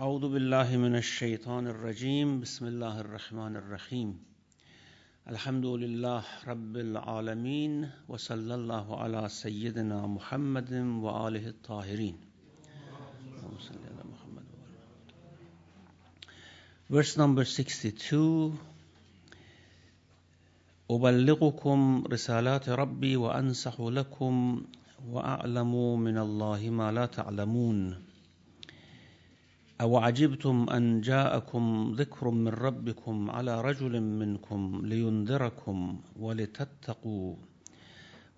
أعوذ بالله من الشيطان الرجيم. بسم الله الرحمن الرحيم. الحمد لله رب العالمين وصلى الله على سيدنا محمد وآله الطاهرين. Verse number 62 أبلغكم رسالات ربي وأنصح لكم وأعلم من الله ما لا تعلمون. أوعجبتم أن جاءكم ذكر من ربكم على رجل منكم لينذركم ولتتقوا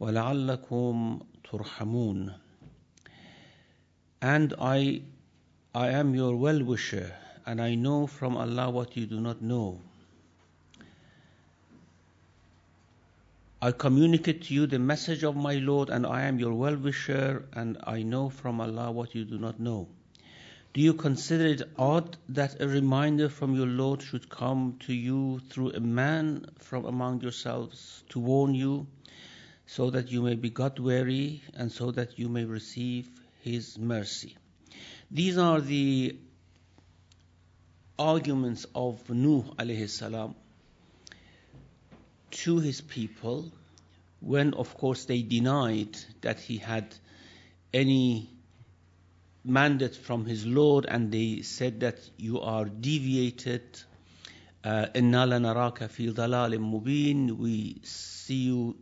ولعلكم ترحمون And I, I am your well-wisher and I know from Allah what you do not know. I communicate to you the message of my Lord and I am your well-wisher and I know from Allah what you do not know. Do you consider it odd that a reminder from your Lord should come to you through a man from among yourselves to warn you, so that you may be God weary and so that you may receive His mercy? These are the arguments of Nuh alayhi salam to his people when, of course, they denied that he had any mandate from his Lord and they said that you are deviated. إِنَّا لَنَرَاكَ فِي ضَلَالٍ مُبِينٍ We see you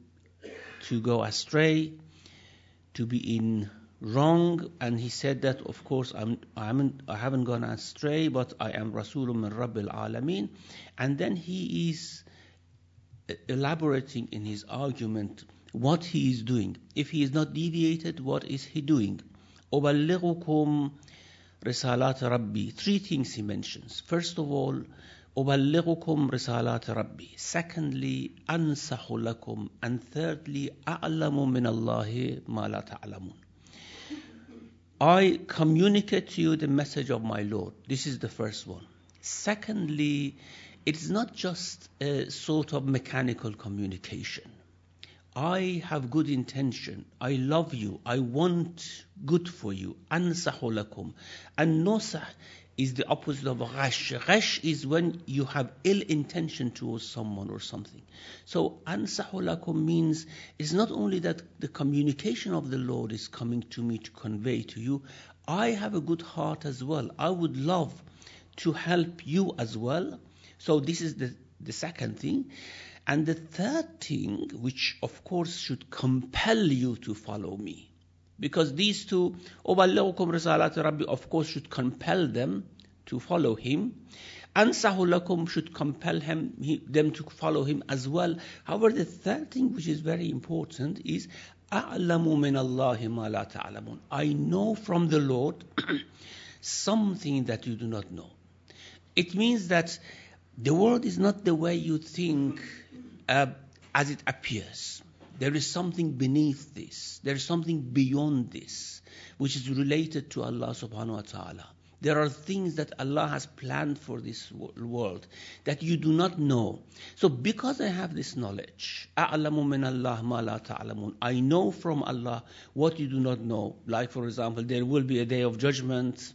to go astray, to be in wrong. And he said that, of course, I'm, I, haven't, I haven't gone astray, but I am Rasulun min Rabbil Alameen. And then he is elaborating in his argument what he is doing. If he is not deviated, what is he doing? أبلغكم رسالات ربي Three things he mentions. First of all, أبلغكم رسالات ربي Secondly, أنصح لكم And thirdly, أعلم من الله ما لا تعلمون I communicate to you the message of my Lord. This is the first one. Secondly, it is not just a sort of mechanical communication. I have good intention. I love you. I want good for you. Ansahu lakum. And is the opposite of ghash. Ghash is when you have ill intention towards someone or something. So ansahu lakum means it's not only that the communication of the Lord is coming to me to convey to you. I have a good heart as well. I would love to help you as well. So this is the, the second thing. And the third thing, which of course should compel you to follow me, because these two, أُبَلِّغُكُمْ رِسَالَاتِ رَبِّ of course should compel them to follow him. أَنْسَهُ لَكُمْ should compel him, he, them to follow him as well. However, the third thing which is very important is أَعْلَمُ مِنَ اللَّهِ مَا لَا تَعْلَمُونَ I know from the Lord something that you do not know. It means that the world is not the way you think uh, as it appears. There is something beneath this. There is something beyond this, which is related to Allah subhanahu wa ta'ala. There are things that Allah has planned for this world that you do not know. So because I have this knowledge, I know from Allah what you do not know. Like for example, there will be a day of judgment.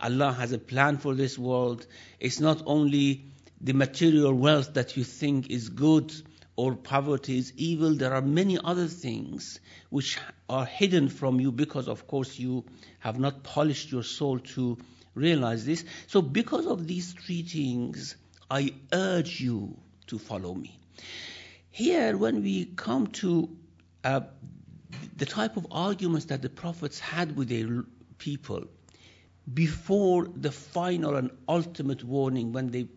Allah has a plan for this world. It's not only the material wealth that you think is good or poverty is evil, there are many other things which are hidden from you because, of course, you have not polished your soul to realize this. So, because of these three things, I urge you to follow me. Here, when we come to uh, the type of arguments that the prophets had with their people before the final and ultimate warning, when they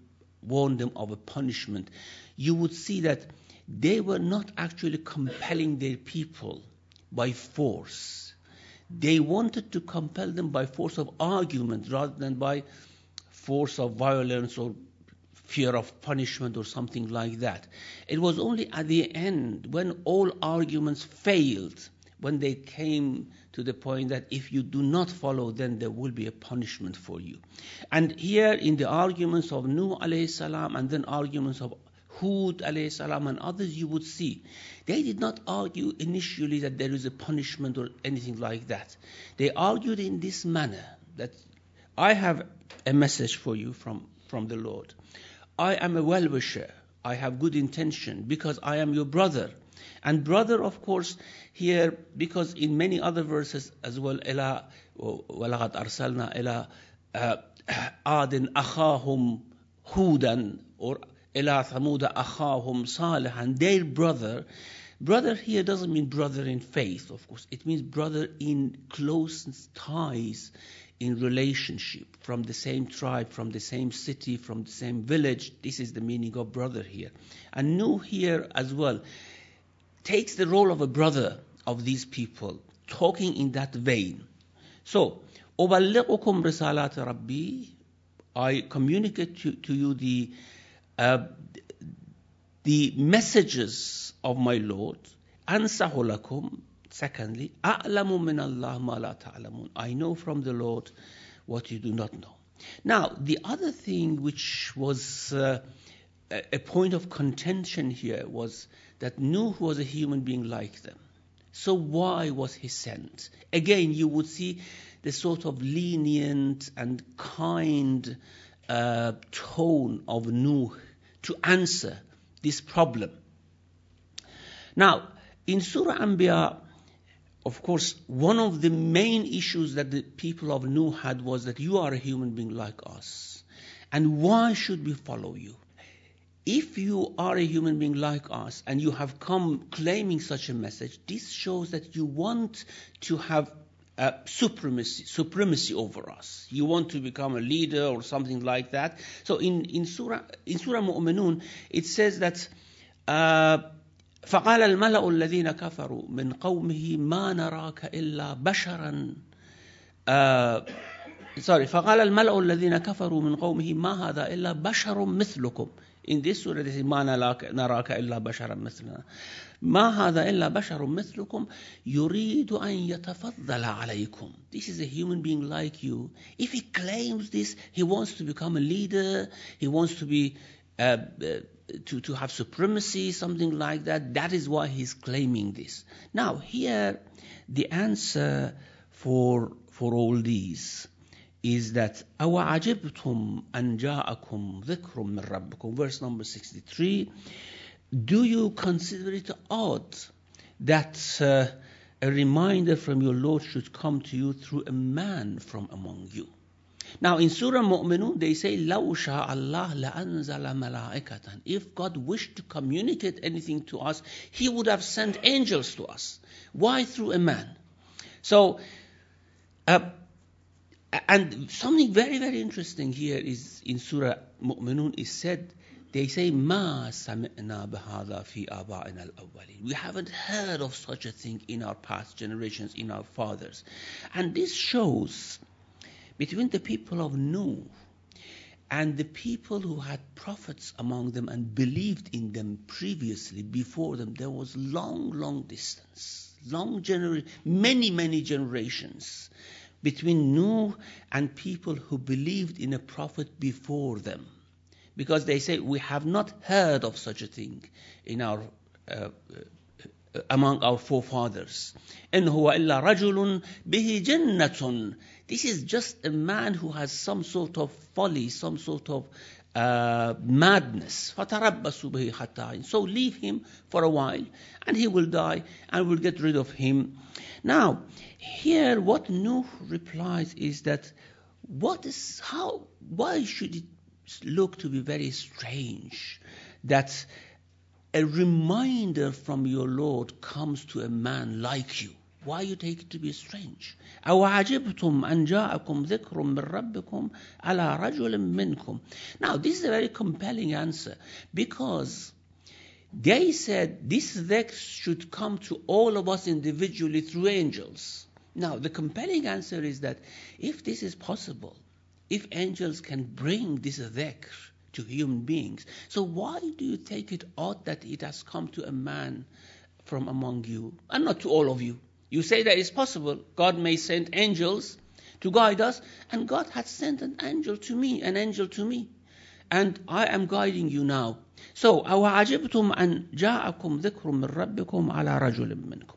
warned them of a punishment, you would see that they were not actually compelling their people by force. They wanted to compel them by force of argument rather than by force of violence or fear of punishment or something like that. It was only at the end when all arguments failed, when they came to the point that if you do not follow, then there will be a punishment for you. And here in the arguments of Nuh alayhi salam and then arguments of Hud alayhi salam and others, you would see they did not argue initially that there is a punishment or anything like that. They argued in this manner that I have a message for you from, from the Lord. I am a well wisher. I have good intention because I am your brother. And brother, of course, here, because in many other verses as well, إِلَىٰ وَلَقَدْ أَرْسَلْنَا إِلَىٰ آدٍ أَخَاهُمْ هُودًا or إِلَىٰ ثَمُودَ أَخَاهُمْ صَالِحًا Their brother, brother here doesn't mean brother in faith, of course. It means brother in close ties, in relationship, from the same tribe, from the same city, from the same village. This is the meaning of brother here. And Nuh here as well takes the role of a brother of these people talking in that vein so أبلغكم رسالات ربي I communicate to, to you the uh, the messages of my Lord. أنصح لكم Secondly, أعلم من الله ما لا تعلمون. I know from the Lord what you do not know. Now, the other thing which was uh, a point of contention here was that Nuh was a human being like them. So why was he sent? Again, you would see the sort of lenient and kind uh, tone of Nuh to answer this problem. Now, in Surah Anbiya, of course, one of the main issues that the people of Nuh had was that you are a human being like us. And why should we follow you? If you are a human being like us and you have come claiming such a message, this shows that you want to have uh, supremacy, supremacy over us. You want to become a leader or something like that. So in, in Surah in Surah Mu'minun, it says that uh, فقال الملأ الذين كفروا من قومه ما نراك إلا بشرا uh, sorry فقال الملأ الذين كفروا من قومه ما هذا إلا بشر مثلكم in this surah they say ما نراك إلا بشرا مثلنا ما هذا إلا بشر مثلكم يريد أن يتفضل عليكم This is a human being like you. If he claims this, he wants to become a leader, he wants to be uh, uh, to, to have supremacy, something like that. That is why he's claiming this. Now, here, the answer for, for all these is that أَوَعَجِبْتُمْ أَنْ جَاءَكُمْ ذِكْرٌ مِّن رَبِّكُمْ Verse number 63 do you consider it odd that uh, a reminder from your Lord should come to you through a man from among you? Now in Surah Mu'minun they say لَوْ شَاءَ اللَّهُ لَأَنزَلَ مَلَائِكَةً If God wished to communicate anything to us, He would have sent angels to us. Why through a man? So, uh, and something very, very interesting here is in Surah Mu'minun is said, they say, Ma sami'na bihada fi al-awwalin. We haven't heard of such a thing in our past generations, in our fathers. And this shows between the people of Nuh and the people who had prophets among them and believed in them previously, before them, there was long, long distance, long genera- many, many generations between Nuh and people who believed in a prophet before them because they say we have not heard of such a thing in our uh, uh, among our forefathers. إن هو إلا رجل به جنة. This is just a man who has some sort of folly, some sort of uh, madness. فَتَرَبَّصُوا بِهِ حَتَّى So leave him for a while, and he will die, and we'll get rid of him. Now, here what Nuh replies is that what is how why should it look to be very strange that a reminder from your Lord comes to a man like you. Why you take it to be strange? أَوَعَجِبْتُمْ أَنْ جَاءَكُمْ ذِكْرٌ مِّن رَبِّكُمْ عَلَى رَجُلٍ مِّنْكُمْ Now, this is a very compelling answer because they said this dhikr should come to all of us individually through angels. Now, the compelling answer is that if this is possible, if angels can bring this dhikr to human beings, so why do you take it odd that it has come to a man from among you and not to all of you? You say that it's possible. God may send angels to guide us, and God has sent an angel to me, an angel to me. And I am guiding you now. So, أَوَعَجِبْتُمْ أَنْ جَاءَكُمْ ذِكْرٌ مِّن رَبِّكُمْ عَلَى رَجُلٍ مِّنْكُمْ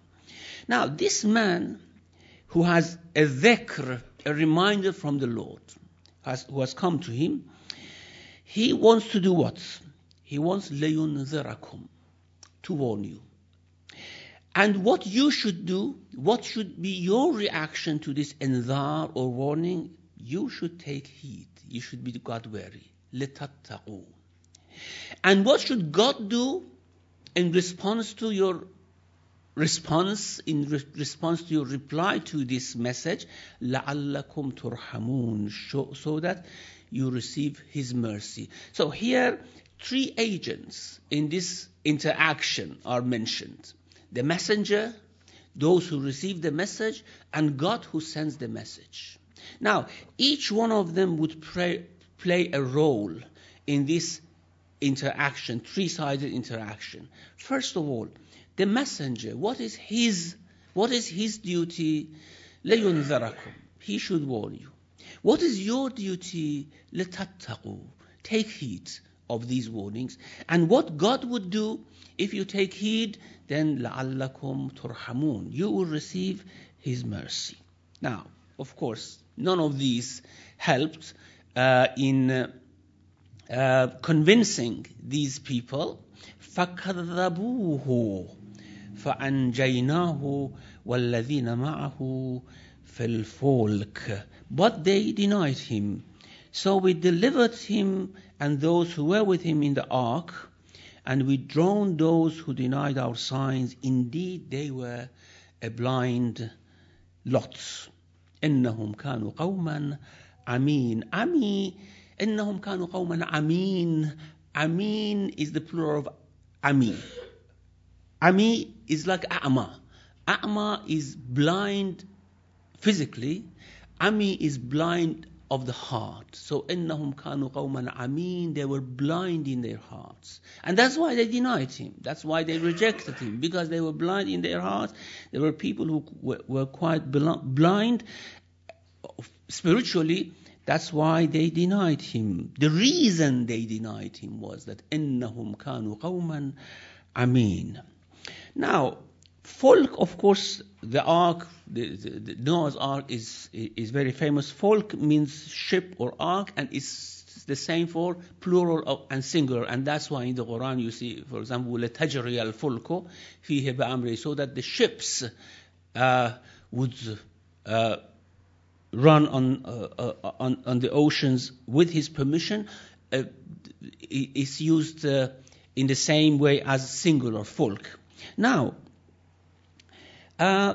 Now, this man who has a dhikr, a reminder from the Lord, has, who has come to him, he wants to do what? He wants لَيُنذِرَكُمْ to warn you. And what you should do, what should be your reaction to this inzar or warning, you should take heed. You should be God wary. لِتَتَّقُوا And what should God do in response to your response, in re- response to your reply to this message? لَعَلَّكُمْ تُرْحَمُونَ So that you receive His mercy. So here, three agents in this interaction are mentioned the messenger, those who receive the message, and God who sends the message. Now, each one of them would pray, play a role in this interaction, three sided interaction. First of all, the messenger, what is his, what is his duty? لَيُنذَرَكُمْ He should warn you. What is your duty? لَتَتَّقُوا Take heed of these warnings. And what God would do if you take heed, then لَعَلَّكُمْ تُرْحَمُونَ You will receive His mercy. Now, of course, none of these helped uh, in uh, uh, convincing these people. فَكَذَّبُوهُ فَأَنْجَيْنَاهُ وَالَّذِينَ مَعَهُ فِي الْفُلْكِ But they denied him. So we delivered him and those who were with him in the ark, and we drowned those who denied our signs. Indeed, they were a blind lot. إنهم كانوا قوما عمين. Ami, إنهم كانوا قوما عمين. Amin is the plural of Ami. Ami is like A'ma. A'ma is blind physically. Ami is blind of the heart. So innahum kanu qawman amin, they were blind in their hearts. And that's why they denied him. That's why they rejected him, because they were blind in their hearts. There were people who were quite blind spiritually. That's why they denied him. The reason they denied him was that innahum kanu qawman amin. Now, Folk, of course, the ark, the, the, the, Noah's ark is is very famous. Folk means ship or ark, and it's the same for plural of, and singular, and that's why in the Quran you see, for example, لتجري الفلك فيه بأمره, so that the ships uh, would uh, run on, uh, uh on on the oceans with his permission. Uh, it's used uh, in the same way as singular folk. Now uh,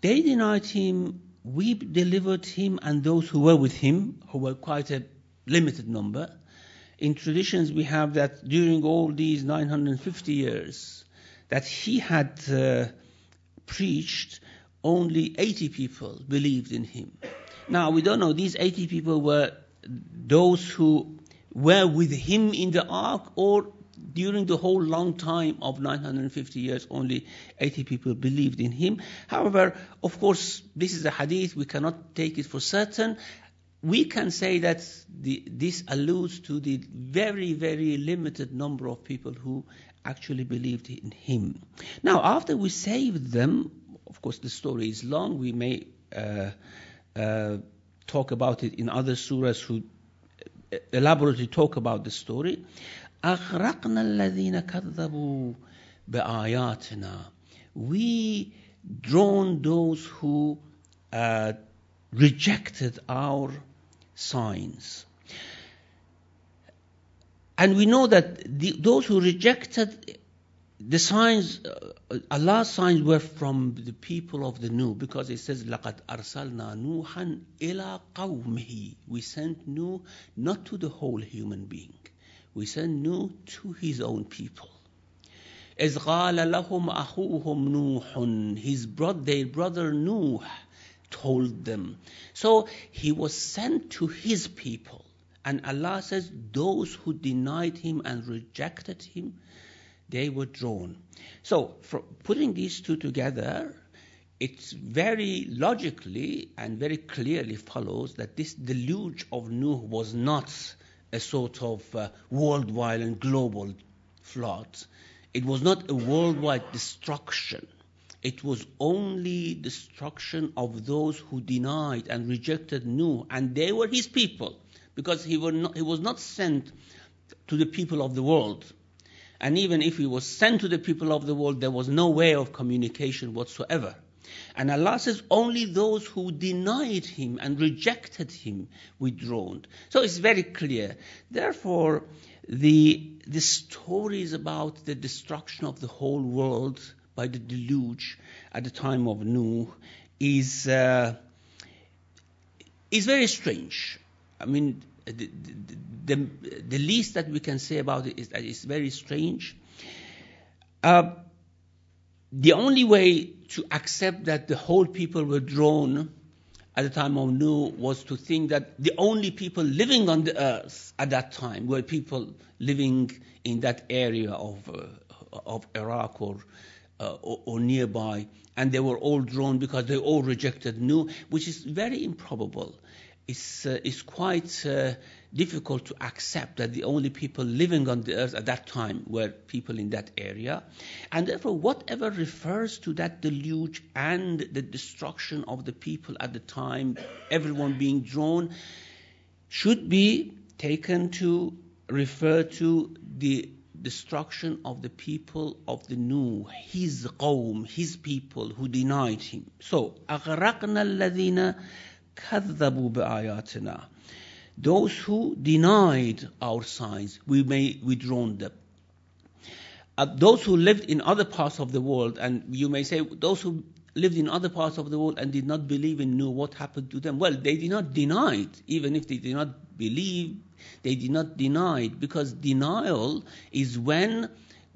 they denied him. We delivered him and those who were with him, who were quite a limited number. In traditions, we have that during all these 950 years, that he had uh, preached, only 80 people believed in him. Now, we don't know, these 80 people were those who were with him in the ark or during the whole long time of 950 years, only 80 people believed in him. However, of course, this is a hadith, we cannot take it for certain. We can say that the, this alludes to the very, very limited number of people who actually believed in him. Now, after we saved them, of course, the story is long, we may uh, uh, talk about it in other surahs who elaborately talk about the story. أغرقنا الذين كذبوا بآياتنا. We drowned those who uh, rejected our signs. And we know that the, those who rejected the signs, uh, Allah's signs were from the people of the Nuh, because it says, لَقَدْ أَرْسَلْنَا نُوحًا إِلَىٰ قَوْمِهِ We sent Nuh not to the whole human being, we send Nuh, to his own people. إذ قال ahuhum أخوهم his brother, their brother Nuh told them. So he was sent to his people. And Allah says, those who denied him and rejected him, they were drawn. So, putting these two together, it very logically and very clearly follows that this deluge of Nuh was not a sort of uh, worldwide and global flood. It was not a worldwide destruction. it was only destruction of those who denied and rejected Nuh, and they were his people, because he, not, he was not sent to the people of the world. And even if he was sent to the people of the world, there was no way of communication whatsoever. And Allah says only those who denied him and rejected him withdrawn. So it's very clear. Therefore, the, the stories about the destruction of the whole world by the deluge at the time of Nuh is, uh, is very strange. I mean, the, the, the, least that we can say about it is that it's very strange. Uh, the only way to accept that the whole people were drawn at the time of Nuh was to think that the only people living on the earth at that time were people living in that area of, uh, of Iraq or, uh, or, or, nearby, and they were all drawn because they all rejected Nuh, which is very improbable it's, uh, it's quite uh, difficult to accept that the only people living on the earth at that time were people in that area. And therefore, whatever refers to that deluge and the destruction of the people at the time, everyone being drawn, should be taken to refer to the destruction of the people of the Nuh his qawm, his people who denied him. So, أَغْرَقْنَا الَّذِينَ كذبوا بآياتنا those who denied our signs, we may withdraw them. Uh, those who lived in other parts of the world, and you may say, those who lived in other parts of the world and did not believe and knew what happened to them. Well, they did not deny it. Even if they did not believe, they did not deny it because denial is when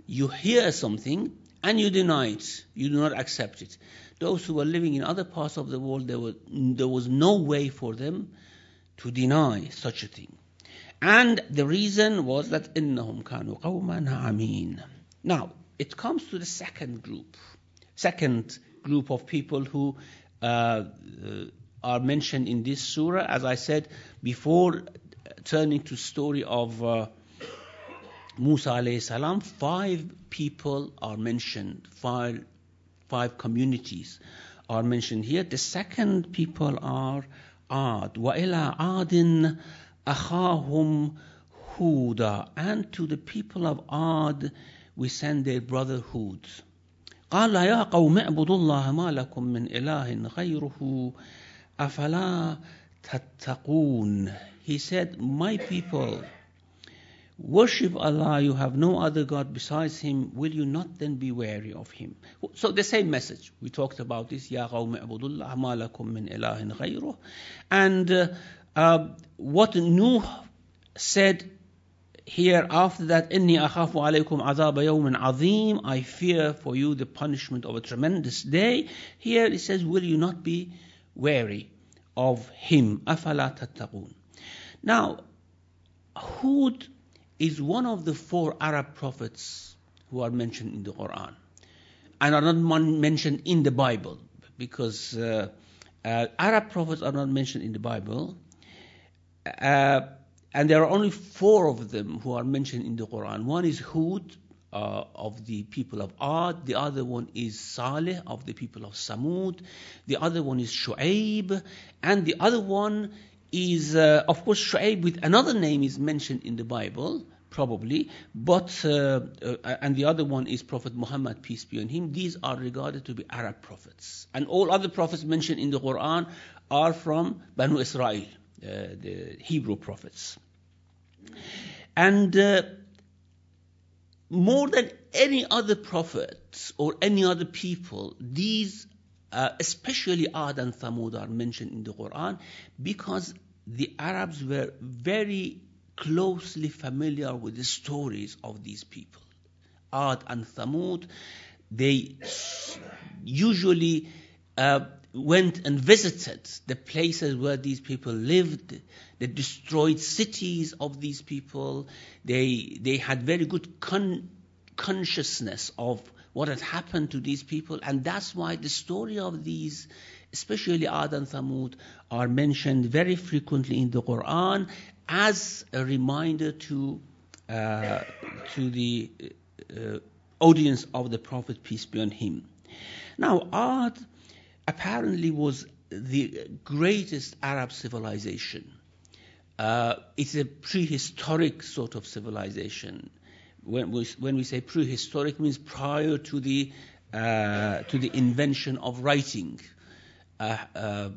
you hear something and you deny it, you do not accept it. Those who were living in other parts of the world, there, were, there was no way for them to deny such a thing. And the reason was that إنهم كانوا قوما عمين. Now, it comes to the second group, second group of people who uh, uh, are mentioned in this surah. As I said before, turning to story of uh, Musa alayhi salam, five people are mentioned, five, five communities are mentioned here. The second people are Ad. وَإِلَىٰ عَادٍ أَخَاهُمْ هُودًا And to the people of Ad we send their brother Hud. قال يا قوم اعبدوا الله ما لكم من إله غيره أفلا تتقون He said, my people, Worship Allah, you have no other God besides Him, will you not then be wary of Him? So the same message. We talked about this, Ya qawmi abudullah ma lakum min ilahin ghayruh. And uh, uh, what Nuh said here after that, إني أخاف عليكم عذاب يوم عظيم, I fear for you the punishment of a tremendous day. Here it says, will you not be wary of Him? أفلا تتقون. Now, Hud is one of the four Arab prophets who are mentioned in the Quran and are not mentioned in the Bible because uh, uh, Arab prophets are not mentioned in the Bible. Uh, and there are only four of them who are mentioned in the Quran. One is Hud uh, of the people of Ad, the other one is Saleh of the people of Samud, the other one is Shu'aib, and the other one is, uh, of course, Shu'aib with another name is mentioned in the Bible, probably, but, uh, uh, and the other one is Prophet Muhammad, peace be on him. These are regarded to be Arab prophets. And all other prophets mentioned in the Quran are from Banu Israel, uh, the Hebrew prophets. And uh, more than any other prophets or any other people, these uh, especially Ad and Thamud are mentioned in the Quran because the Arabs were very closely familiar with the stories of these people. Ad and Thamud, they usually uh, went and visited the places where these people lived. They destroyed cities of these people. They, they had very good con- consciousness of what had happened to these people, and that's why the story of these, especially Ad and Thamud, are mentioned very frequently in the Quran as a reminder to uh, to the uh, audience of the Prophet peace be on him. Now, Ad apparently was the greatest Arab civilization. Uh, it's a prehistoric sort of civilization. When we, when we say prehistoric, means prior to the uh, to the invention of writing. Uh, uh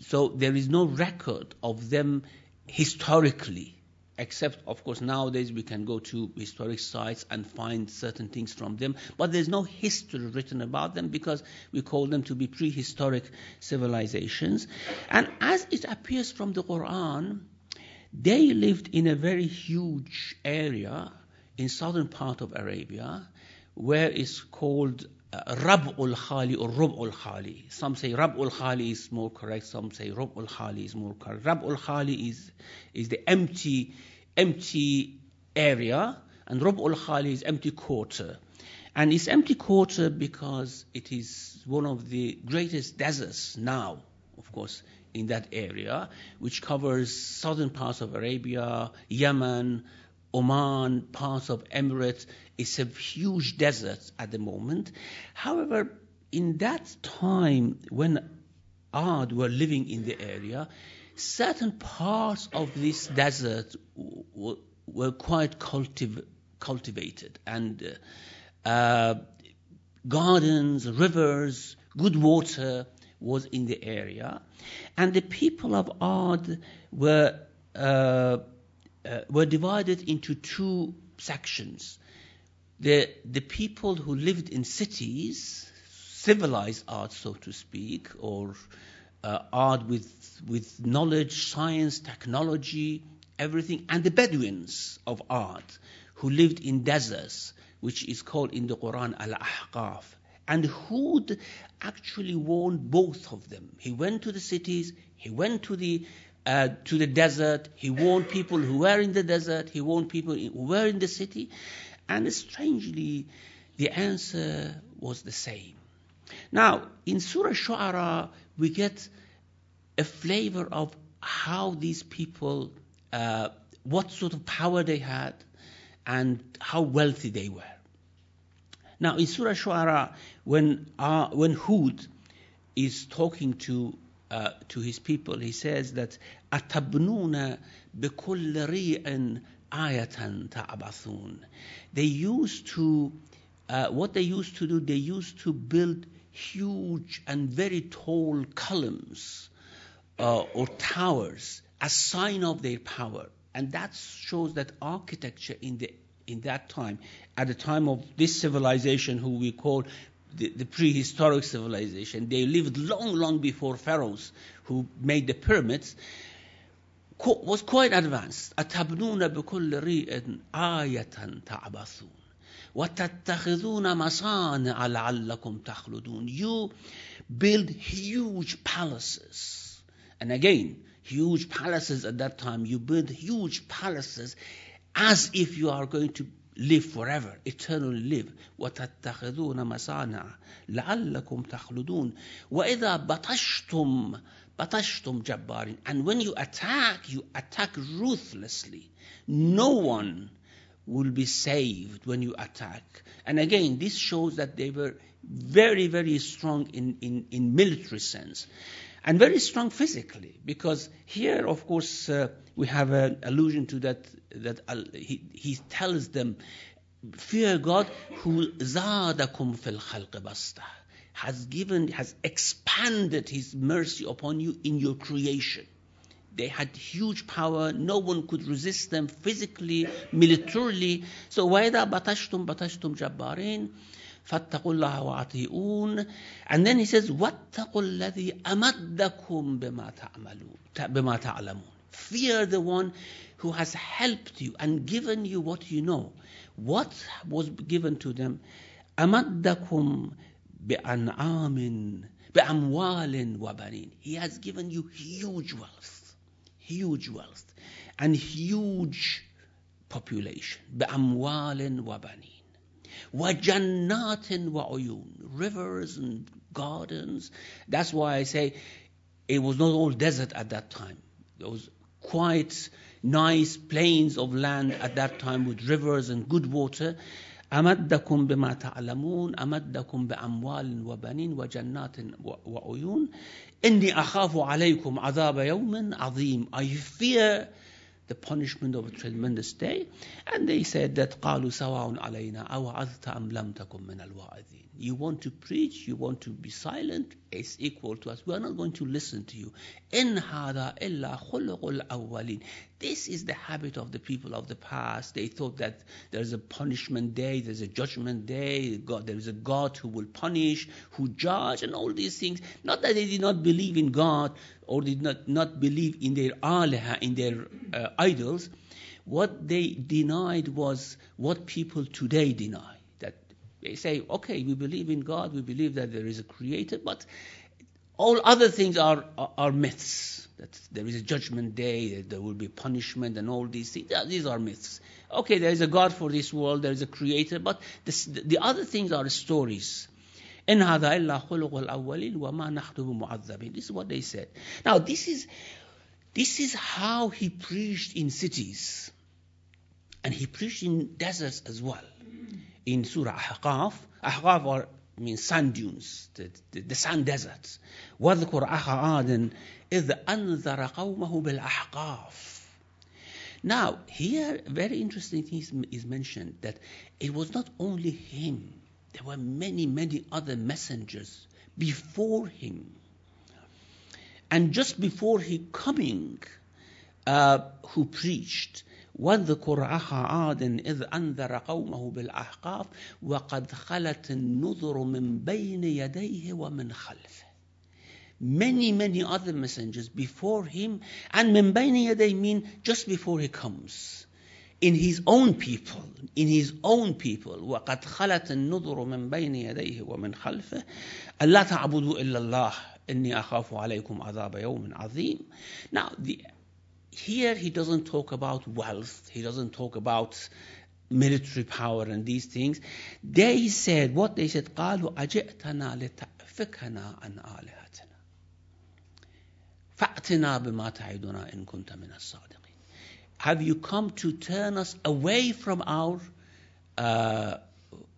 so there is no record of them historically except of course nowadays we can go to historic sites and find certain things from them but there's no history written about them because we call them to be prehistoric civilizations. And as it appears from the quran they lived in a very huge area in southern part of arabia where it's called Rab'ul Khali or Rub'ul Khali. Some say Rab'ul Khali is more correct, some say Rub'ul Khali is more correct. Rab'ul Khali is, is the empty, empty area, and Rub'ul Khali is empty quarter. And it's empty quarter because it is one of the greatest deserts now, of course, in that area, which covers southern parts of Arabia, Yemen, Oman, parts of Emirates. It's a huge desert at the moment. However, in that time when Ad were living in the area, certain parts of this desert w- were quite cultiv- cultivated and uh, gardens, rivers, good water was in the area, and the people of Ad were uh, uh, were divided into two sections. The, the people who lived in cities, civilized Ad, so to speak, or uh, Ad with, with knowledge, science, technology, everything, and the Bedouins of Ad who lived in deserts, which is called in the Quran Al-Ahqaf. And Hud actually warned both of them. He went to the cities, he went to the uh, to the desert. He warned people who were in the desert. He warned people who were in the city. And strangely, the answer was the same. Now, in Surah Shu'ara, we get a flavor of how these people, uh, what sort of power they had, and how wealthy they were. Now, in Surah Shu'ara, when, uh, when Hud is talking to uh, to his people, he says that أَتَبْنُونَ بِكُلِّ رِيءٍ آيَةً تَعْبَثُونَ They used to, uh, what they used to do, they used to build huge and very tall columns uh, or towers as sign of their power. And that shows that architecture in the in that time, at the time of this civilization, who we call the, the, prehistoric civilization. They lived long, long before pharaohs who made the pyramids. Was quite advanced. أتبنون بكل ريء آية تعبثون وتتخذون مصانع لعلكم تخلدون. You build huge palaces. And again, huge palaces at that time. You build huge palaces as if you are going to live forever, eternally live. وتتخذون مصانع لعلكم تخلدون وإذا بطشتم بطشتم جبارين and when you attack you attack ruthlessly no one will be saved when you attack and again this shows that they were very very strong in, in, in military sense and very strong physically because here of course uh, we have an allusion to that that uh, he, he tells them fear God who zadakum fil khalq basta has given has expanded his mercy upon you in your creation they had huge power no one could resist them physically militarily so وَإِذَا بَطَشْتُمْ بَطَشْتُمْ جَبَّارِينَ فاتقوا الله وأطيعون and then he says واتقوا الذي أمدكم بما تعملون بما تعلمون fear the one who has helped you and given you what you know what was given to them أمدكم بأنعام بأموال وبنين he has given you huge wealth huge wealth and huge population بأموال وبنين وَجَنَّاتٍ وَعُيُونٍ Rivers and gardens. That's why I say it was not all desert at that time. There was quite nice plains of land at that time with rivers and good water. أمدكم بما تعلمون أمدكم بأموال وبنين وجنات وعيون إني أخاف عليكم عذاب يوم عظيم I fear the punishment of a tremendous day and they said that قالوا سواء علينا أوعظت أم لم تكن من الواعظين you want to preach, you want to be silent, is equal to us. We are not going to listen to you. In hada illa khuluqul awwalin. This is the habit of the people of the past. They thought that there is a punishment day, there is a judgment day, God, there is a God who will punish, who judge, and all these things. Not that they did not believe in God or did not, not believe in their aliha, in their uh, idols. What they denied was what people today deny. they say, okay, we believe in God, we believe that there is a creator, but all other things are, are, are myths. That there is a judgment day, that there will be punishment, and all these things. These are myths. Okay, there is a God for this world, there is a creator, but this, the other things are stories. إن هذا إلا خلق الأولين وما نحن بمعذبين. This is what they said. Now this is this is how he preached in cities, and he preached in deserts as well in Surah Ahqaf. Ahqaf are means sand dunes, the, the, the sand deserts. واذكر أخا عاد إذ أنذر قومه بالأحقاف. Now, here, very interesting thing is, is mentioned that it was not only him, there were many, many other messengers before him. And just before he coming, uh, who preached, واذكر أخا عاد إذ أنذر قومه بالأحقاف وقد خلت النذر من بين يديه ومن خلفه. Many many other messengers before him and من بين يديه mean just before he comes. In his own people in his own people وقد خلت النذر من بين يديه ومن خلفه. ألا تعبدوا إلا الله إني أخاف عليكم عذاب يوم عظيم. Now the here he doesn't talk about wealth, he doesn't talk about military power and these things. They said, what they said, قالوا أجئتنا لتأفكنا عن آلهتنا فأتنا بما تعدنا إن كنت من الصادقين. Have you come to turn us away from our uh,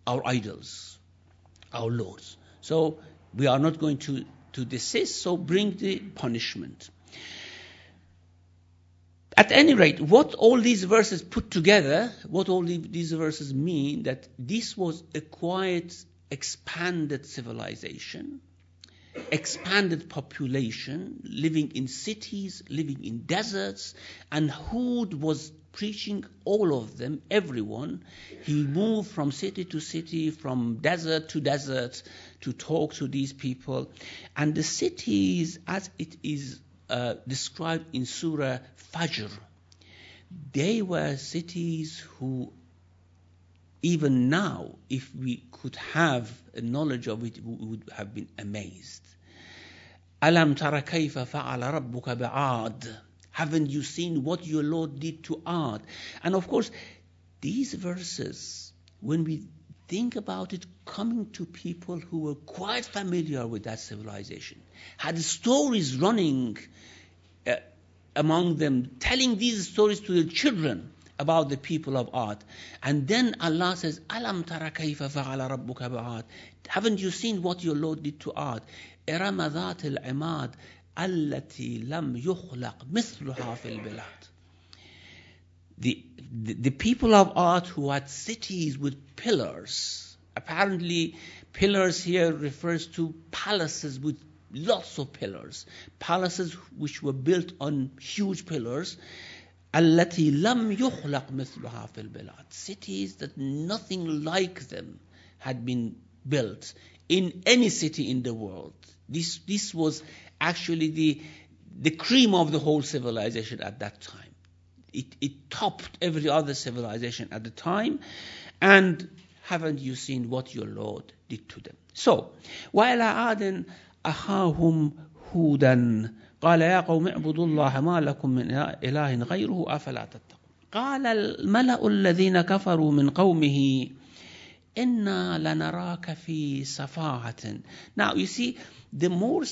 our idols, our lords? So we are not going to, to desist, so bring the punishment. At any rate, what all these verses put together, what all these verses mean, that this was a quite expanded civilization, expanded population, living in cities, living in deserts, and Hud was preaching all of them, everyone. He moved from city to city, from desert to desert, to talk to these people. And the cities, as it is uh, described in Surah Fajr. They were cities who, even now, if we could have knowledge of it, we would have been amazed. Alam tara fa'ala rabbuka ba'ad. Haven't you seen what your Lord did to Ad? And of course, these verses, when we think about it coming to people who were quite familiar with that civilization, had stories running uh, among them, telling these stories to their children about the people of Ad. And then Allah says, Alam tara kayfa fa'ala rabbuka ba'ad. Haven't you seen what your Lord did to Ad? Iramadat al-imad alati lam yukhlaq mithluha fil bilad. The, the, the people of Ad who had cities with pillars Apparently, pillars here refers to palaces with lots of pillars, palaces which were built on huge pillars. التي لم يخلق مثلها في البلاد cities that nothing like them had been built in any city in the world this this was actually the the cream of the whole civilization at that time it, it topped every other civilization at the time and haven't you seen what your lord did to them so while عاد أخاهم هودا قال يا قوم اعبدوا الله ما لكم من إله غيره أفلا تتقون قال الملأ الذين كفروا من قومه إنا لنراك في سفاهة Now you see the more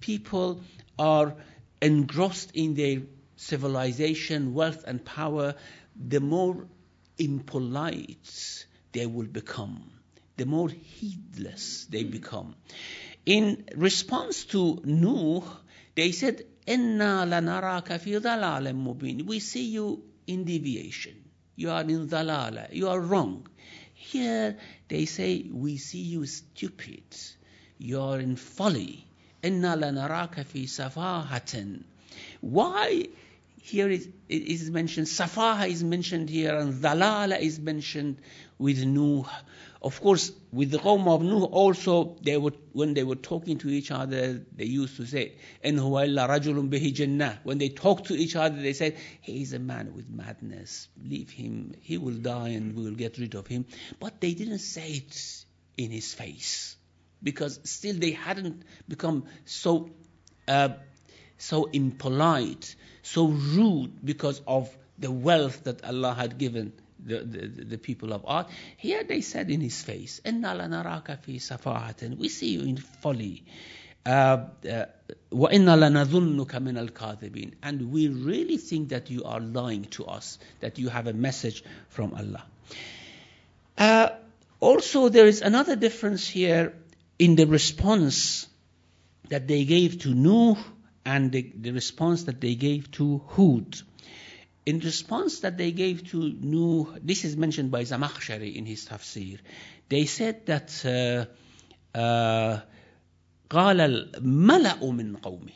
people are engrossed in their civilization, wealth and power, the more impolite, they will become, the more heedless they hmm. become. In response to Nuh, they said, "Inna lanaraka fi dalalin mubin." We see you in deviation. You are in dalala. You are wrong. Here they say, "We see you stupid. You are in folly." Inna lanaraka fi safahatin. Why here is, it is mentioned, Safaha is mentioned here, and Dalala is mentioned with Nuh. Of course, with the Qawm of Nuh also, they would, when they were talking to each other, they used to say, إِنْ هُوَ إِلَّا رَجُلٌ بِهِ جَنَّةٌ When they talked to each other, they said, he is a man with madness. Leave him. He will die and we will get rid of him. But they didn't say it in his face. Because still they hadn't become so uh, so impolite, so rude because of the wealth that Allah had given the, the, the people of Ad. Here they said in his face, إِنَّا لَنَرَاكَ فِي سَفَاهَةٍ We see you in folly. وَإِنَّا لَنَظُنُّكَ مِنَ الْكَاذِبِينَ And we really think that you are lying to us, that you have a message from Allah. Uh, also, there is another difference here in the response that they gave to Nuh and the, the response that they gave to Hud. In response that they gave to Nuh, this is mentioned by Zamakhshari in his tafsir. They said that uh, قال الملأ من قومه.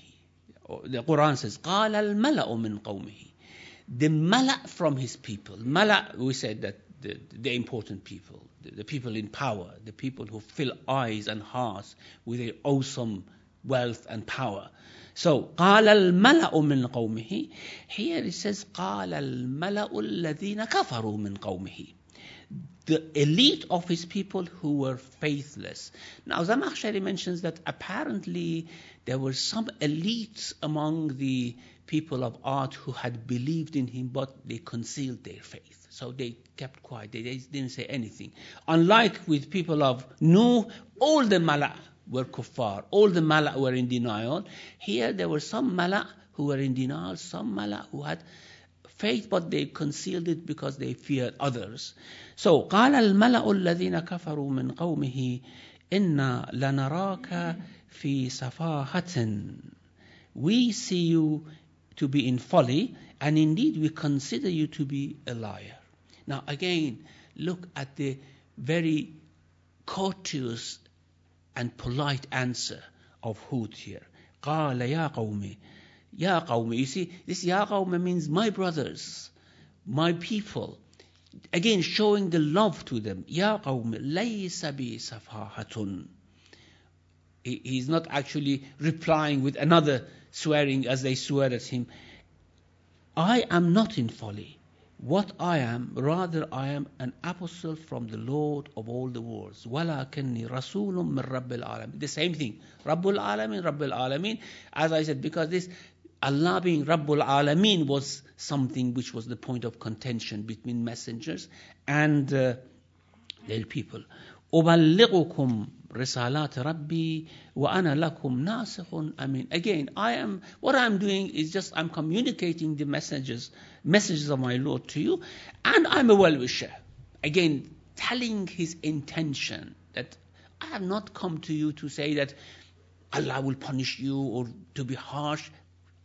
The Quran says قال الملأ من قومه. The mala from his people. Mala, we said that the, the important people, the, the people in power, the people who fill eyes and hearts with their awesome wealth and power. So, قال الملأ من قومه. Here it says, قال الملأ الذين كفروا من قومه. The elite of his people who were faithless. Now, Zamakhshari mentions that apparently there were some elites among the people of Ad who had believed in him, but they concealed their faith. So they kept quiet. They, didn't say anything. Unlike with people of Nuh, all the Malak were kuffar. All the mala were in denial. Here there were some mala who were in denial, some mala who had faith but they concealed it because they feared others. So قال الملأ الذين كفروا من قومه إنا لنراك في سفاهة We see you to be in folly and indeed we consider you to be a liar. Now again, look at the very courteous and polite answer of Hud here. قال يا قومي يا قومي You see, this يا قومي means my brothers, my people. Again, showing the love to them. يا قومي ليس بي سفاهة He's not actually replying with another swearing as they swear at him. I am not in folly what I am, rather I am an apostle from the Lord of all the worlds. وَلَكِنِّي رَسُولٌ مِّن رَبِّ الْعَالَمِينَ The same thing. Rabbul Alamin, Rabbul Alamin. As I said, because this Allah being Rabbul Alamin was something which was the point of contention between messengers and uh, their people. أُبَلِّغُكُمْ رسالات ربي وأنا لكم ناسخ أمين. Again, I am what I'm doing is just I'm communicating the messages messages of my Lord to you, and I'm a well-wisher. Again, telling his intention that I have not come to you to say that Allah will punish you or to be harsh.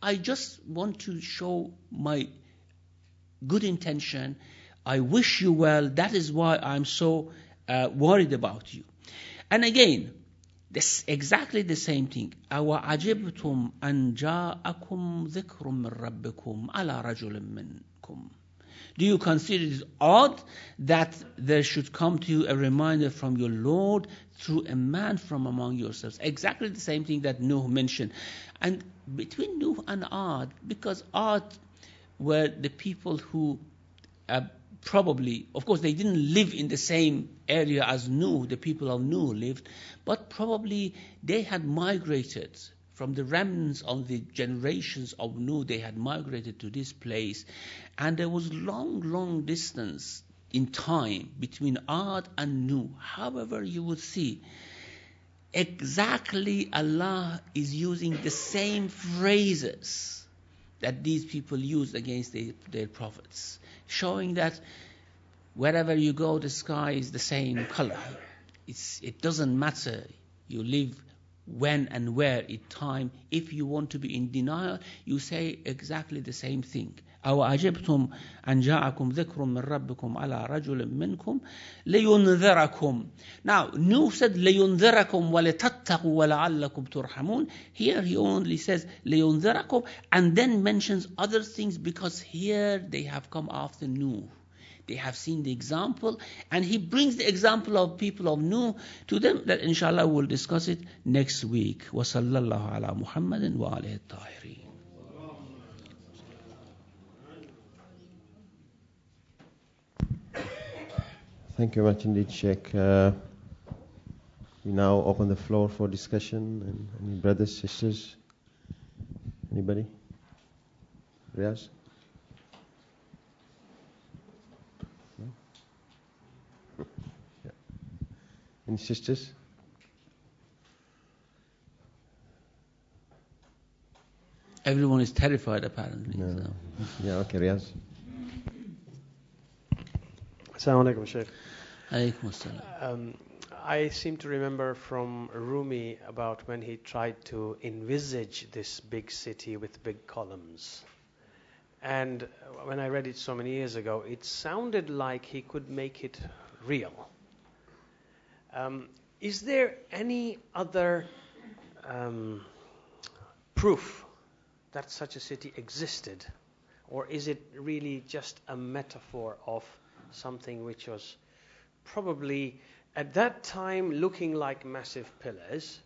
I just want to show my good intention. I wish you well. That is why I'm so uh, worried about you. And again, this exactly the same thing. أَوَعَجِبْتُمْ أَنْ جَاءَكُمْ ذِكْرٌ مِّن رَبِّكُمْ عَلَى رَجُلٍ مِّنكُمْ Do you consider it odd that there should come to you a reminder from your Lord through a man from among yourselves? Exactly the same thing that Nuh mentioned. And between Nuh and Ad, because Ad were the people who uh, probably, of course, they didn't live in the same area as Nuh, the people of Nuh lived, but probably they had migrated from the remnants of the generations of Nuh, they had migrated to this place, and there was long, long distance in time between Ad and Nuh. However, you would see exactly Allah is using the same phrases that these people used against their, their prophets showing that Wherever you go, the sky is the same color. It's, it doesn't matter. You live when and where in time. If you want to be in denial, you say exactly the same thing. أو أعجبتم أن جاءكم ذكر من ربكم على رجل منكم لينذركم Now, Nuh said لينذركم ولتتقوا ولعلكم ترحمون Here he only says لينذركم and then mentions other things because here they have come after Nuh. They have seen the example, and he brings the example of people of Nuh to them. That inshallah we'll discuss it next week. وصلى الله على محمد وآله الطاهرين. Thank you very much indeed, Sheikh. Uh, we now open the floor for discussion. And any brothers, sisters? Anybody? Riaz? No? Yeah. Any sisters? Everyone is terrified apparently. No. so. Yeah, okay, Riaz. Assalamu alaikum, Sheikh. Um, I seem to remember from Rumi about when he tried to envisage this big city with big columns. And when I read it so many years ago, it sounded like he could make it real. Um, is there any other um, proof that such a city existed? Or is it really just a metaphor of something which was probably at that time looking like massive pillars,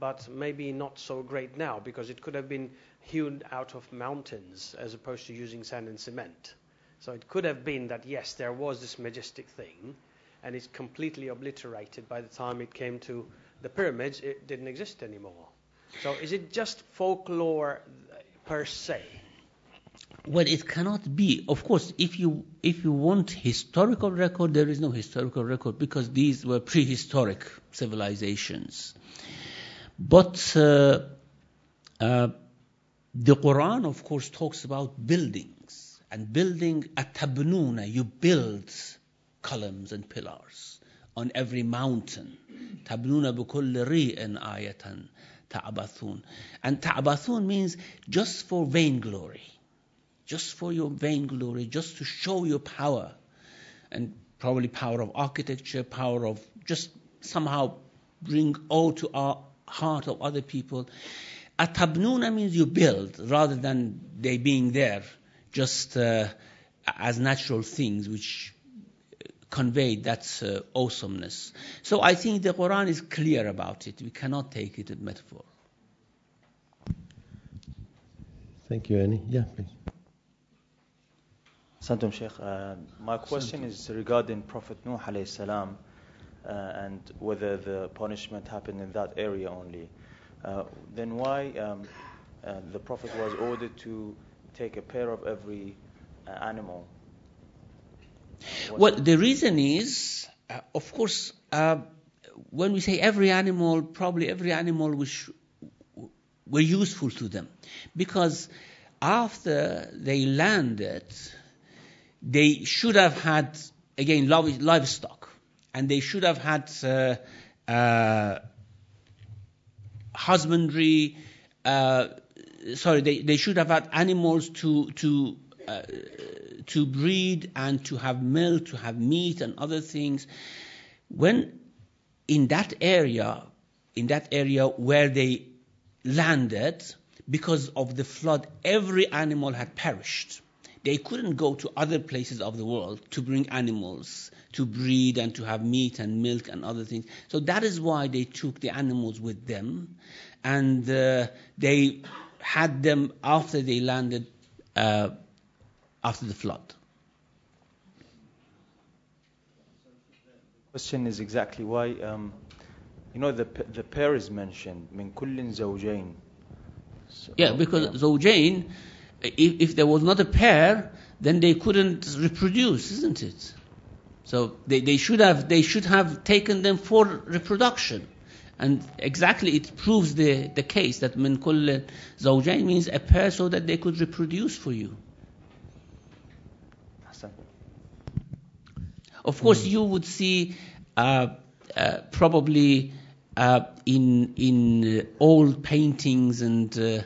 but maybe not so great now because it could have been hewn out of mountains as opposed to using sand and cement. So it could have been that, yes, there was this majestic thing, and it's completely obliterated by the time it came to the pyramids, it didn't exist anymore. So is it just folklore per se? Well, it cannot be. Of course, if you if you want historical record, there is no historical record because these were prehistoric civilizations. But uh, uh, the Quran, of course, talks about buildings and building atabnuna. You build columns and pillars on every mountain. Tabnuna بكل ريء آية تعبثون. And ta'bathun means just for vainglory just for your vainglory, just to show your power, and probably power of architecture, power of just somehow bring awe to our heart of other people. Atabnuna means you build rather than they being there, just uh, as natural things which convey that uh, awesomeness. So I think the Quran is clear about it. We cannot take it as metaphor. Thank you, Annie. Yeah, please. Santum Sheikh, uh, my question is regarding Prophet Nuh alayhi salam uh, and whether the punishment happened in that area only. Uh, then why um, uh, the Prophet was ordered to take a pair of every uh, animal? Well, the reason is, uh, of course, uh, when we say every animal, probably every animal which were useful to them, because after they landed, they should have had again livestock, and they should have had uh, uh, husbandry. Uh, sorry, they, they should have had animals to to uh, to breed and to have milk, to have meat and other things. When in that area, in that area where they landed, because of the flood, every animal had perished. They couldn't go to other places of the world to bring animals to breed and to have meat and milk and other things. So that is why they took the animals with them, and uh, they had them after they landed uh, after the flood. question is exactly why, um, you know, the, the pair is mentioned, min kullin zawjain. So- Yeah, because Zawjain, if, if there was not a pair, then they couldn't reproduce, isn't it? So they, they should have they should have taken them for reproduction. And exactly it proves the, the case that min kull zawjain means a pair so that they could reproduce for you. Of course, you would see uh, uh, probably uh, in in uh, old paintings and uh,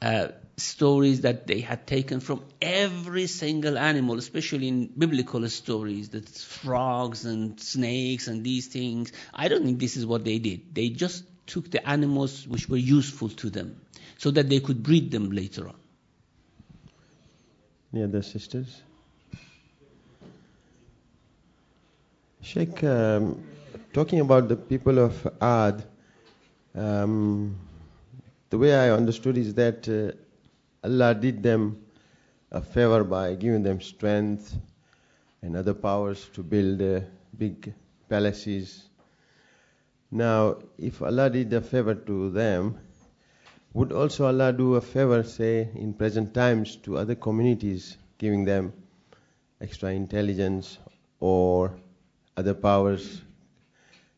uh, stories that they had taken from every single animal, especially in biblical stories, that frogs and snakes and these things. I don't think this is what they did. They just took the animals which were useful to them so that they could breed them later on. Any other sisters? Sheikh, um, talking about the people of Ad, um, the way I understood is that uh, Allah did them a favor by giving them strength and other powers to build uh, big palaces. Now, if Allah did a favor to them, would also Allah do a favor, say, in present times to other communities, giving them extra intelligence or other powers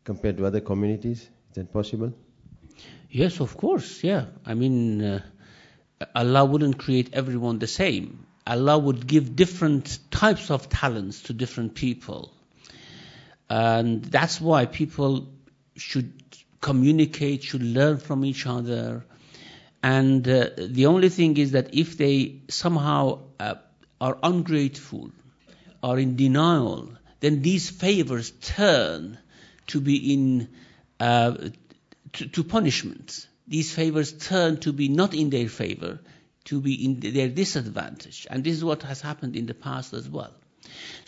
compared to other communities? Is that possible? Yes, of course, yeah. I mean, uh, Allah wouldn't create everyone the same. Allah would give different types of talents to different people. And that's why people should communicate, should learn from each other. And uh, the only thing is that if they somehow uh, are ungrateful, are in denial, then these favors turn to be in uh, to, to punishment. These favors turn to be not in their favor, to be in their disadvantage. And this is what has happened in the past as well.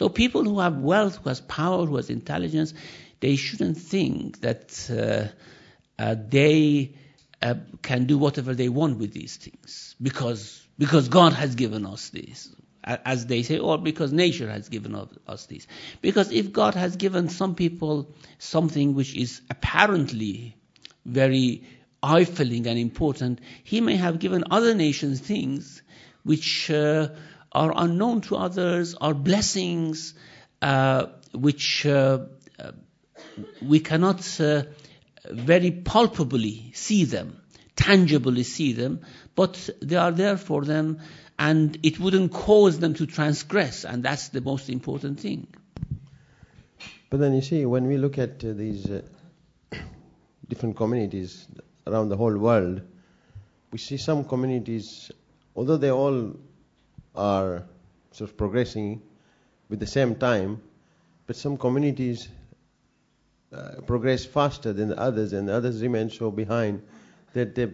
So people who have wealth, who has power, who has intelligence, they shouldn't think that uh, uh, they uh, can do whatever they want with these things because because God has given us this, as they say, or because nature has given us this. Because if God has given some people something which is apparently very eye-filling and important, He may have given other nations things which uh, are unknown to others, are blessings uh, which uh, we cannot uh, very palpably see them, tangibly see them, but they are there for them and it wouldn't cause them to transgress, and that's the most important thing. But then you see, when we look at uh, these uh, different communities around the whole world, we see some communities, although they all are sort of progressing with the same time, but some communities uh, progress faster than the others, and the others remain so behind that they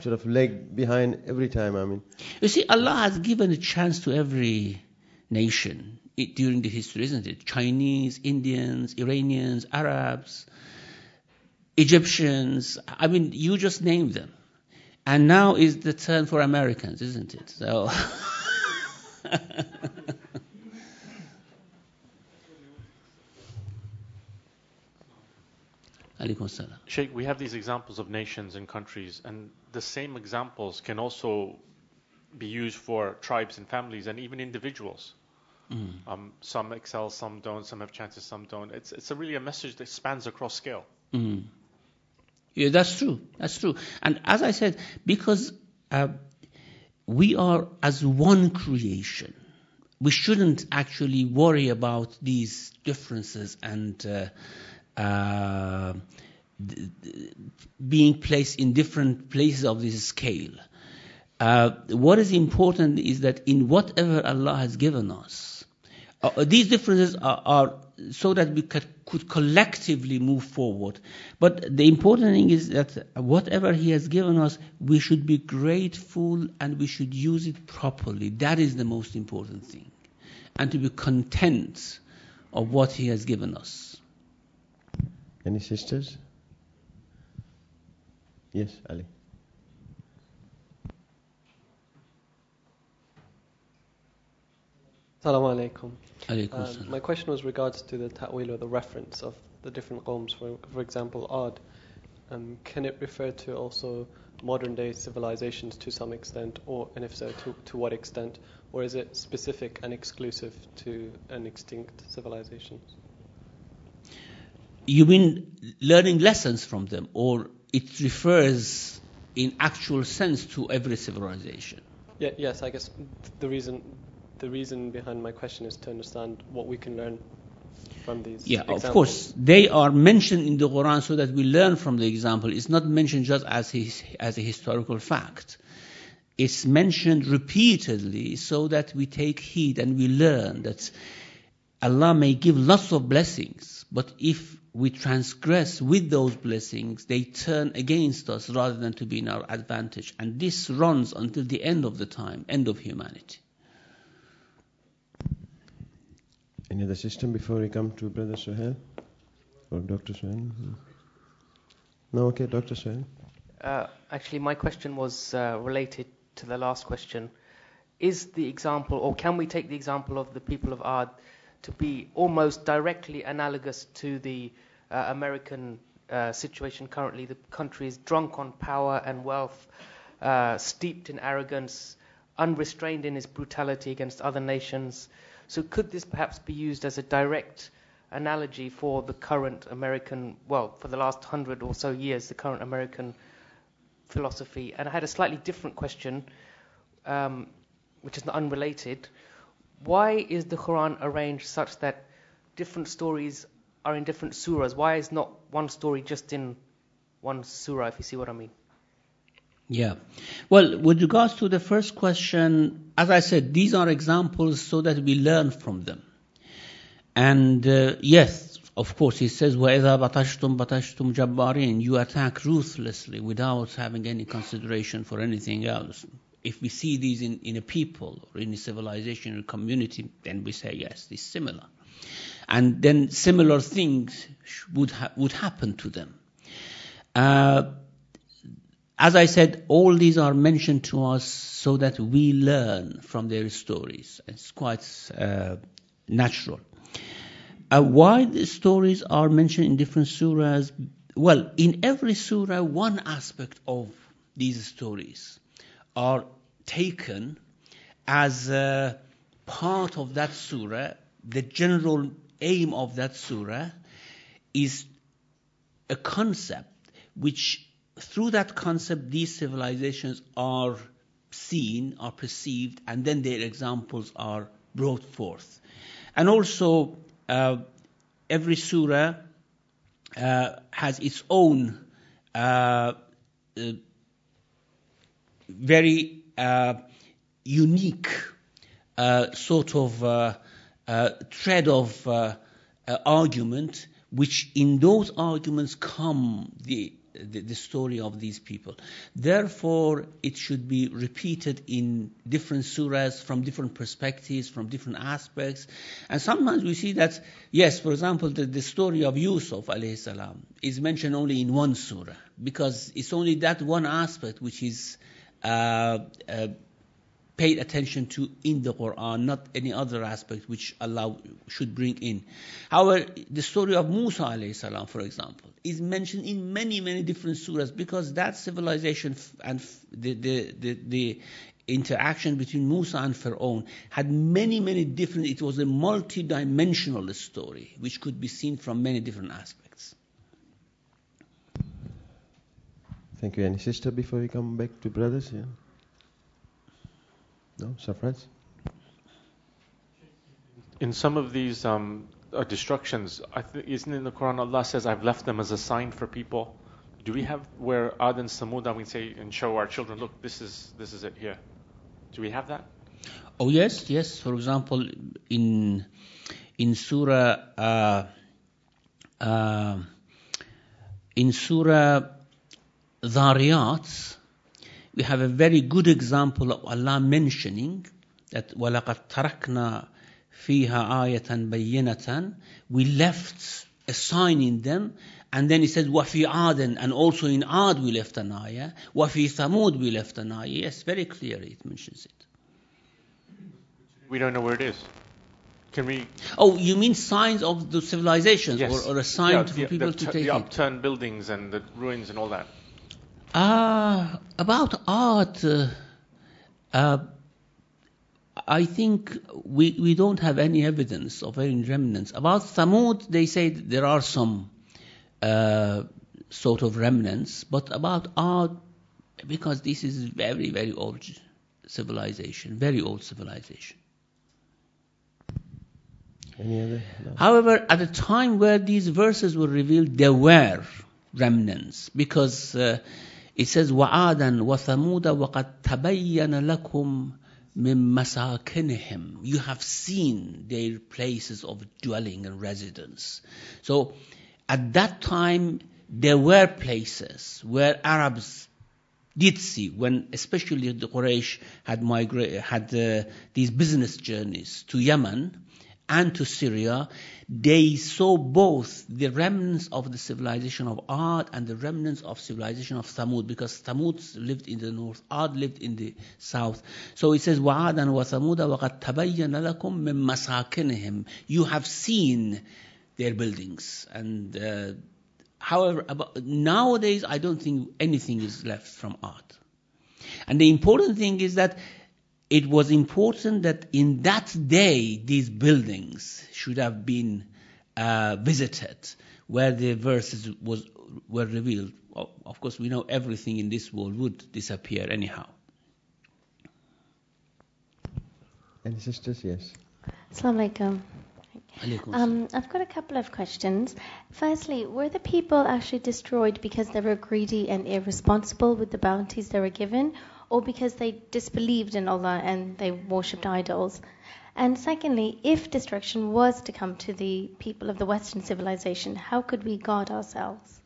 sort of lag behind every time. I mean, you see, Allah has given a chance to every nation during the history, isn't it? Chinese, Indians, Iranians, Arabs, Egyptians. I mean, you just named them. And now is the turn for Americans, isn't it? So. Sheikh, we have these examples of nations and countries, and the same examples can also be used for tribes and families and even individuals. Mm. Um, some excel, some don't. Some have chances, some don't. It's it's a really a message that spans across scale. Mm. Yeah, that's true. That's true. And as I said, because uh, we are as one creation, we shouldn't actually worry about these differences and. Uh, uh, being placed in different places of this scale. Uh, what is important is that in whatever Allah has given us, uh, these differences are, are, so that we could, could, collectively move forward. But the important thing is that whatever He has given us, we should be grateful and we should use it properly. That is the most important thing. And to be content of what He has given us. Any sisters? Yes, Ali. Assalamu alaikum. Um, my question was regards to the ta'wil or the reference of the different qawms. For, for example, Ad. Um, can it refer to also modern day civilizations to some extent, or and if so, to, to what extent? Or is it specific and exclusive to an extinct civilization? you mean learning lessons from them, or it refers in actual sense to every civilization? Yeah, yes, I guess the reason the reason behind my question is to understand what we can learn from these Yeah, examples? of course, they are mentioned in the Quran so that we learn from the example. It's not mentioned just as his, as a historical fact. It's mentioned repeatedly so that we take heed and we learn that Allah may give lots of blessings, but if we transgress with those blessings, they turn against us rather than to be in our advantage. And this runs until the end of the time, end of humanity. Any other system before we come to Brother Suhail or Dr. Suhail? No, okay, Dr. Suhail. Uh, actually, my question was uh, related to the last question. Is the example, or can we take the example of the people of Ad to be almost directly analogous to the uh, American uh, situation currently? The country is drunk on power and wealth, uh, steeped in arrogance, unrestrained in its brutality against other nations. So, could this perhaps be used as a direct analogy for the current American, well, for the last hundred or so years, the current American philosophy? And I had a slightly different question, um, which is not unrelated. Why is the Quran arranged such that different stories are in different surahs? Why is not one story just in one surah, if you see what I mean? Yeah. Well, with regards to the first question, as I said, these are examples so that we learn from them. And uh, yes, of course, he says, وَإِذَا بَطَشْتُمْ بَطَشْتُمْ جَبَّارِينَ You attack ruthlessly without having any consideration for anything else. If we see these in, in a people or in a civilization or community, then we say, yes, this is similar. And then similar things would, ha- would happen to them. Uh, as I said, all these are mentioned to us so that we learn from their stories. It's quite uh, natural. Uh, why the stories are mentioned in different surahs? Well, in every surah, one aspect of these stories are taken as part of that surah. The general aim of that surah is a concept which through that concept, these civilizations are seen, are perceived, and then their examples are brought forth. And also, uh, every surah uh, has its own uh, uh very uh, unique uh, sort of thread of argument, which in those arguments come the the, the, story of these people. Therefore, it should be repeated in different surahs from different perspectives, from different aspects. And sometimes we see that, yes, for example, the, the story of Yusuf salam is mentioned only in one surah because it's only that one aspect which is uh, uh, paid attention to in the Quran, not any other aspect which Allah should bring in. However, the story of Musa alayhi for example, is mentioned in many, many different surahs because that civilization and the, the, the, the interaction between Musa and Pharaoh had many, many different, it was a multi-dimensional story which could be seen from many different aspects. Thank you. Any sister before we come back to brothers? Yeah. No, Safraz? In some of these um, uh, destructions, th- isn't in the Quran Allah says, I've left them as a sign for people. Do we have where Ad and Samud, we say and show our children, look, this is this is it here? Do we have that? Oh yes, yes. For example, in in Surah uh, uh, in Surah Dhariyat, we have a very good example of Allah mentioning that وَلَقَدْ تَرَكْنَا فِيهَا آيَةً بَيِّنَةً We left a sign in them and then he says وَفِي عَادٍ and also in Ad we left an ayah وَفِي ثَمُود we left an ayah yes very clearly it mentions it We don't know where it is. Can we? oh you mean signs of the civilizations Yes. or, or a sign Yeah, for the, people the, to tu- take the it upturned buildings and the ruins and all that. Uh, about Ad, uh, uh, I think we, we don't have any evidence of any remnants. About Thamud, they say that there are some uh, sort of remnants, but about Ad, because this is very, very old civilization, very old civilization. No. However, at the time where these verses were revealed, there were remnants because uh, it says وَعَادًا وَثَمُودَ وَقَدْ تَبَيَّنَ لَكُمْ مِن مَسَاكِنِهِمْ You have seen their places of dwelling and residence. So at that time, there were places where Arabs did see when especially the Quraysh had migrated, had uh, these business journeys to Yemen and to Syria, they saw both the remnants of the civilization of Ad and the remnants of civilization of Thamud, because Thamud lived in the north, Ad lived in the south. So it says, وَعَادًا وَثَمُودَ وَقَدْ تَبَيَّنَ لَكُم مِّن مَسَاكِنِهِمْ You have seen their buildings. And uh, however, about, nowadays I don't think anything is left from Ad. And the important thing is that it was important that in that day these buildings should have been uh, visited where the verses was were revealed. Of course, we know everything in this world would disappear anyhow. Any sisters? Yes. Assalamu alaikum. Alaikum Um, I've got a couple of questions. Firstly, were the people actually destroyed because they were greedy and irresponsible with the bounties they were given, or because they disbelieved in Allah and they worshipped idols? And secondly, if destruction was to come to the people of the Western civilization, how could we guard ourselves?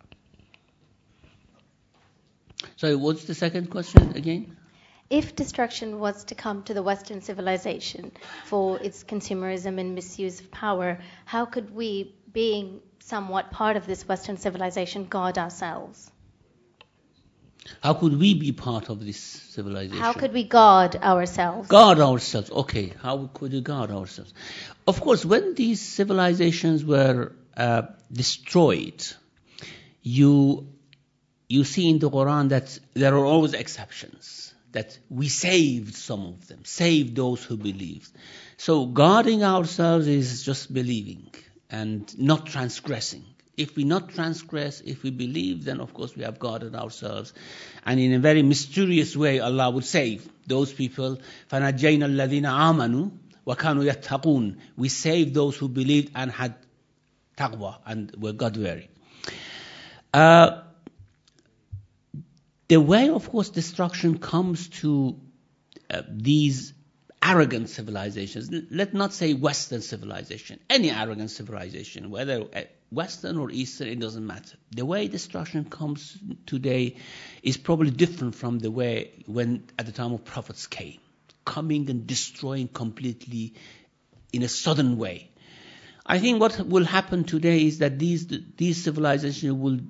Sorry, what's the second question again? If destruction was to come to the Western civilization for its consumerism and misuse of power, how could we, being somewhat part of this Western civilization, guard ourselves? How could we be part of this civilization? How could we guard ourselves? guard ourselves. Okay, how could we guard ourselves? Of course, when these civilizations were uh, destroyed, you you see in the Quran that there are always exceptions. That we saved some of them, saved those who believed. So guarding ourselves is just believing and not transgressing. If we not transgress, if we believe, then of course we have guarded ourselves. And in a very mysterious way, Allah would save those people. فَنَجَّيْنَا الَّذِينَ آمَنُوا وَكَانُوا يَتَّقُونَ We saved those who believed and had taqwa and were God-weary. Uh, the way, of course, destruction comes to uh, these arrogant civilizations. Let not say Western civilization, any arrogant civilization, whether uh, Western or Eastern, it doesn't matter. The way destruction comes today is probably different from the way when at the time of prophets came, coming and destroying completely in a sudden way. I think what will happen today is that these these civilizations will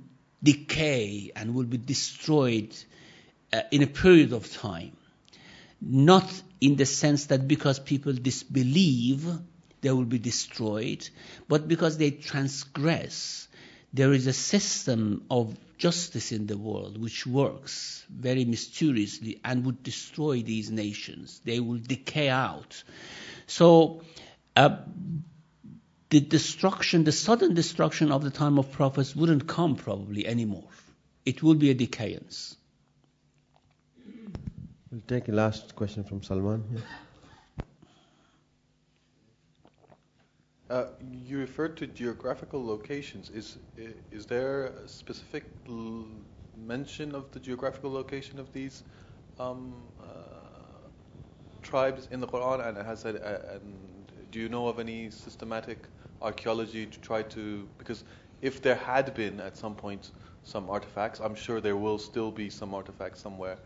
decay and will be destroyed uh, in a period of time. Not in the sense that because people disbelieve, they will be destroyed, but because they transgress. There is a system of justice in the world which works very mysteriously and would destroy these nations. They will decay out. So, uh, the destruction, the sudden destruction of the time of prophets wouldn't come probably anymore. It will be a decayance. We'll take a last question from Salman. Yeah. Uh, you referred to geographical locations. Is is there a specific l- mention of the geographical location of these um, uh, tribes in the Quran? And has it, uh, and do you know of any systematic archaeology to try to because if there had been at some point some artifacts, I'm sure there will still be some artifacts somewhere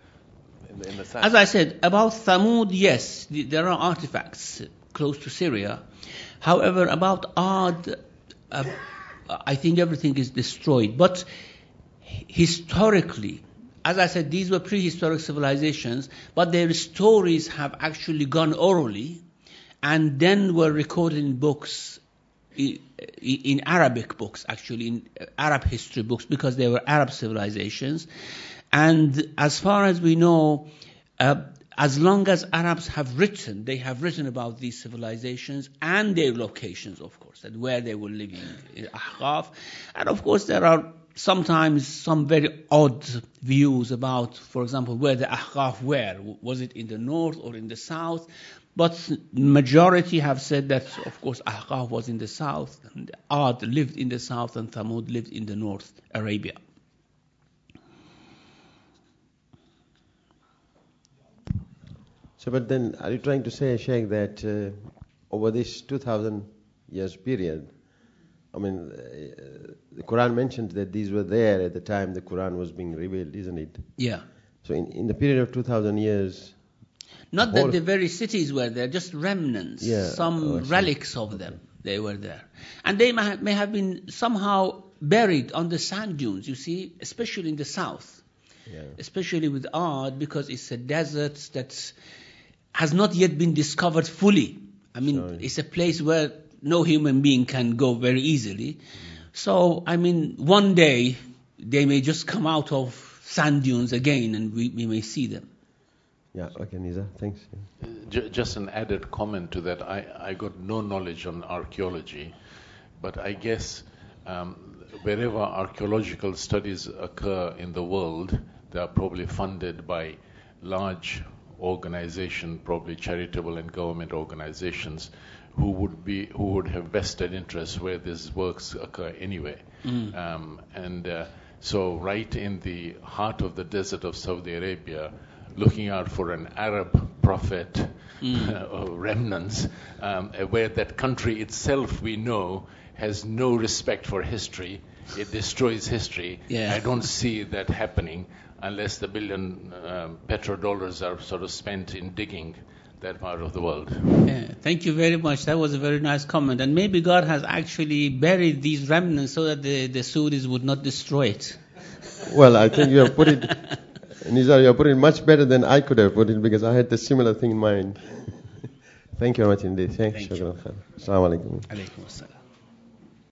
in the, in the. As I said, about Thamud, yes, th- there are artifacts close to Syria. However, about Ad, uh, I think everything is destroyed. But historically, as I said, these were prehistoric civilizations, but their stories have actually gone orally and then were recorded in books, in Arabic books, actually, in Arab history books, because they were Arab civilizations. And as far as we know, uh, as long as Arabs have written, they have written about these civilizations and their locations, of course, and where they were living eh, in Ahqaf. And of course, there are sometimes some very odd views about, for example, where the Ahqaf were. Was it in the north or in the south? But majority have said that, of course, Ahqaf was in the south, and Ad lived in the south, and Thamud lived in the north, Arabia. So, but then, are you trying to say, Sheikh, that uh, over this 2,000 years period, I mean, uh, the Quran mentions that these were there at the time the Quran was being revealed, isn't it? Yeah. So, in, in the period of 2,000 years, Not that the very cities were there, just remnants, Yeah, some oh, relics of them. They were there. And they may may have been somehow buried on the sand dunes, you see, especially in the south. yeah. especially with Ad, because it's a desert that has not yet been discovered fully. I mean, Sorry. it's a place where no human being can go very easily. So, I mean, one day they may just come out of sand dunes again and we, we may see them. Yeah, okay, Nizar, thanks. Ju- Just an added comment to that. I, I got no knowledge on archaeology, but I guess um, wherever archaeological studies occur in the world, they are probably funded by large organizations, probably charitable and government organizations, who would be who would have vested interests where these works occur anyway. Um, and uh, so, right in the heart of the desert of Saudi Arabia, looking out for an Arab prophet or remnants, um, where that country itself we know has no respect for history. It destroys history. Yeah. I don't see that happening unless the billion um, petrodollars are sort of spent in digging that part of the world. Yeah, thank you very much. That was a very nice comment. And maybe God has actually buried these remnants so that the, the Saudis would not destroy it. Well, I think you have put it, Nizar, you have put it much better than I could have put it because I had a similar thing in mind. Thank you very much indeed. Thanks. Thank you. Shukran. Assalamu alaikum. Alaykum assalam.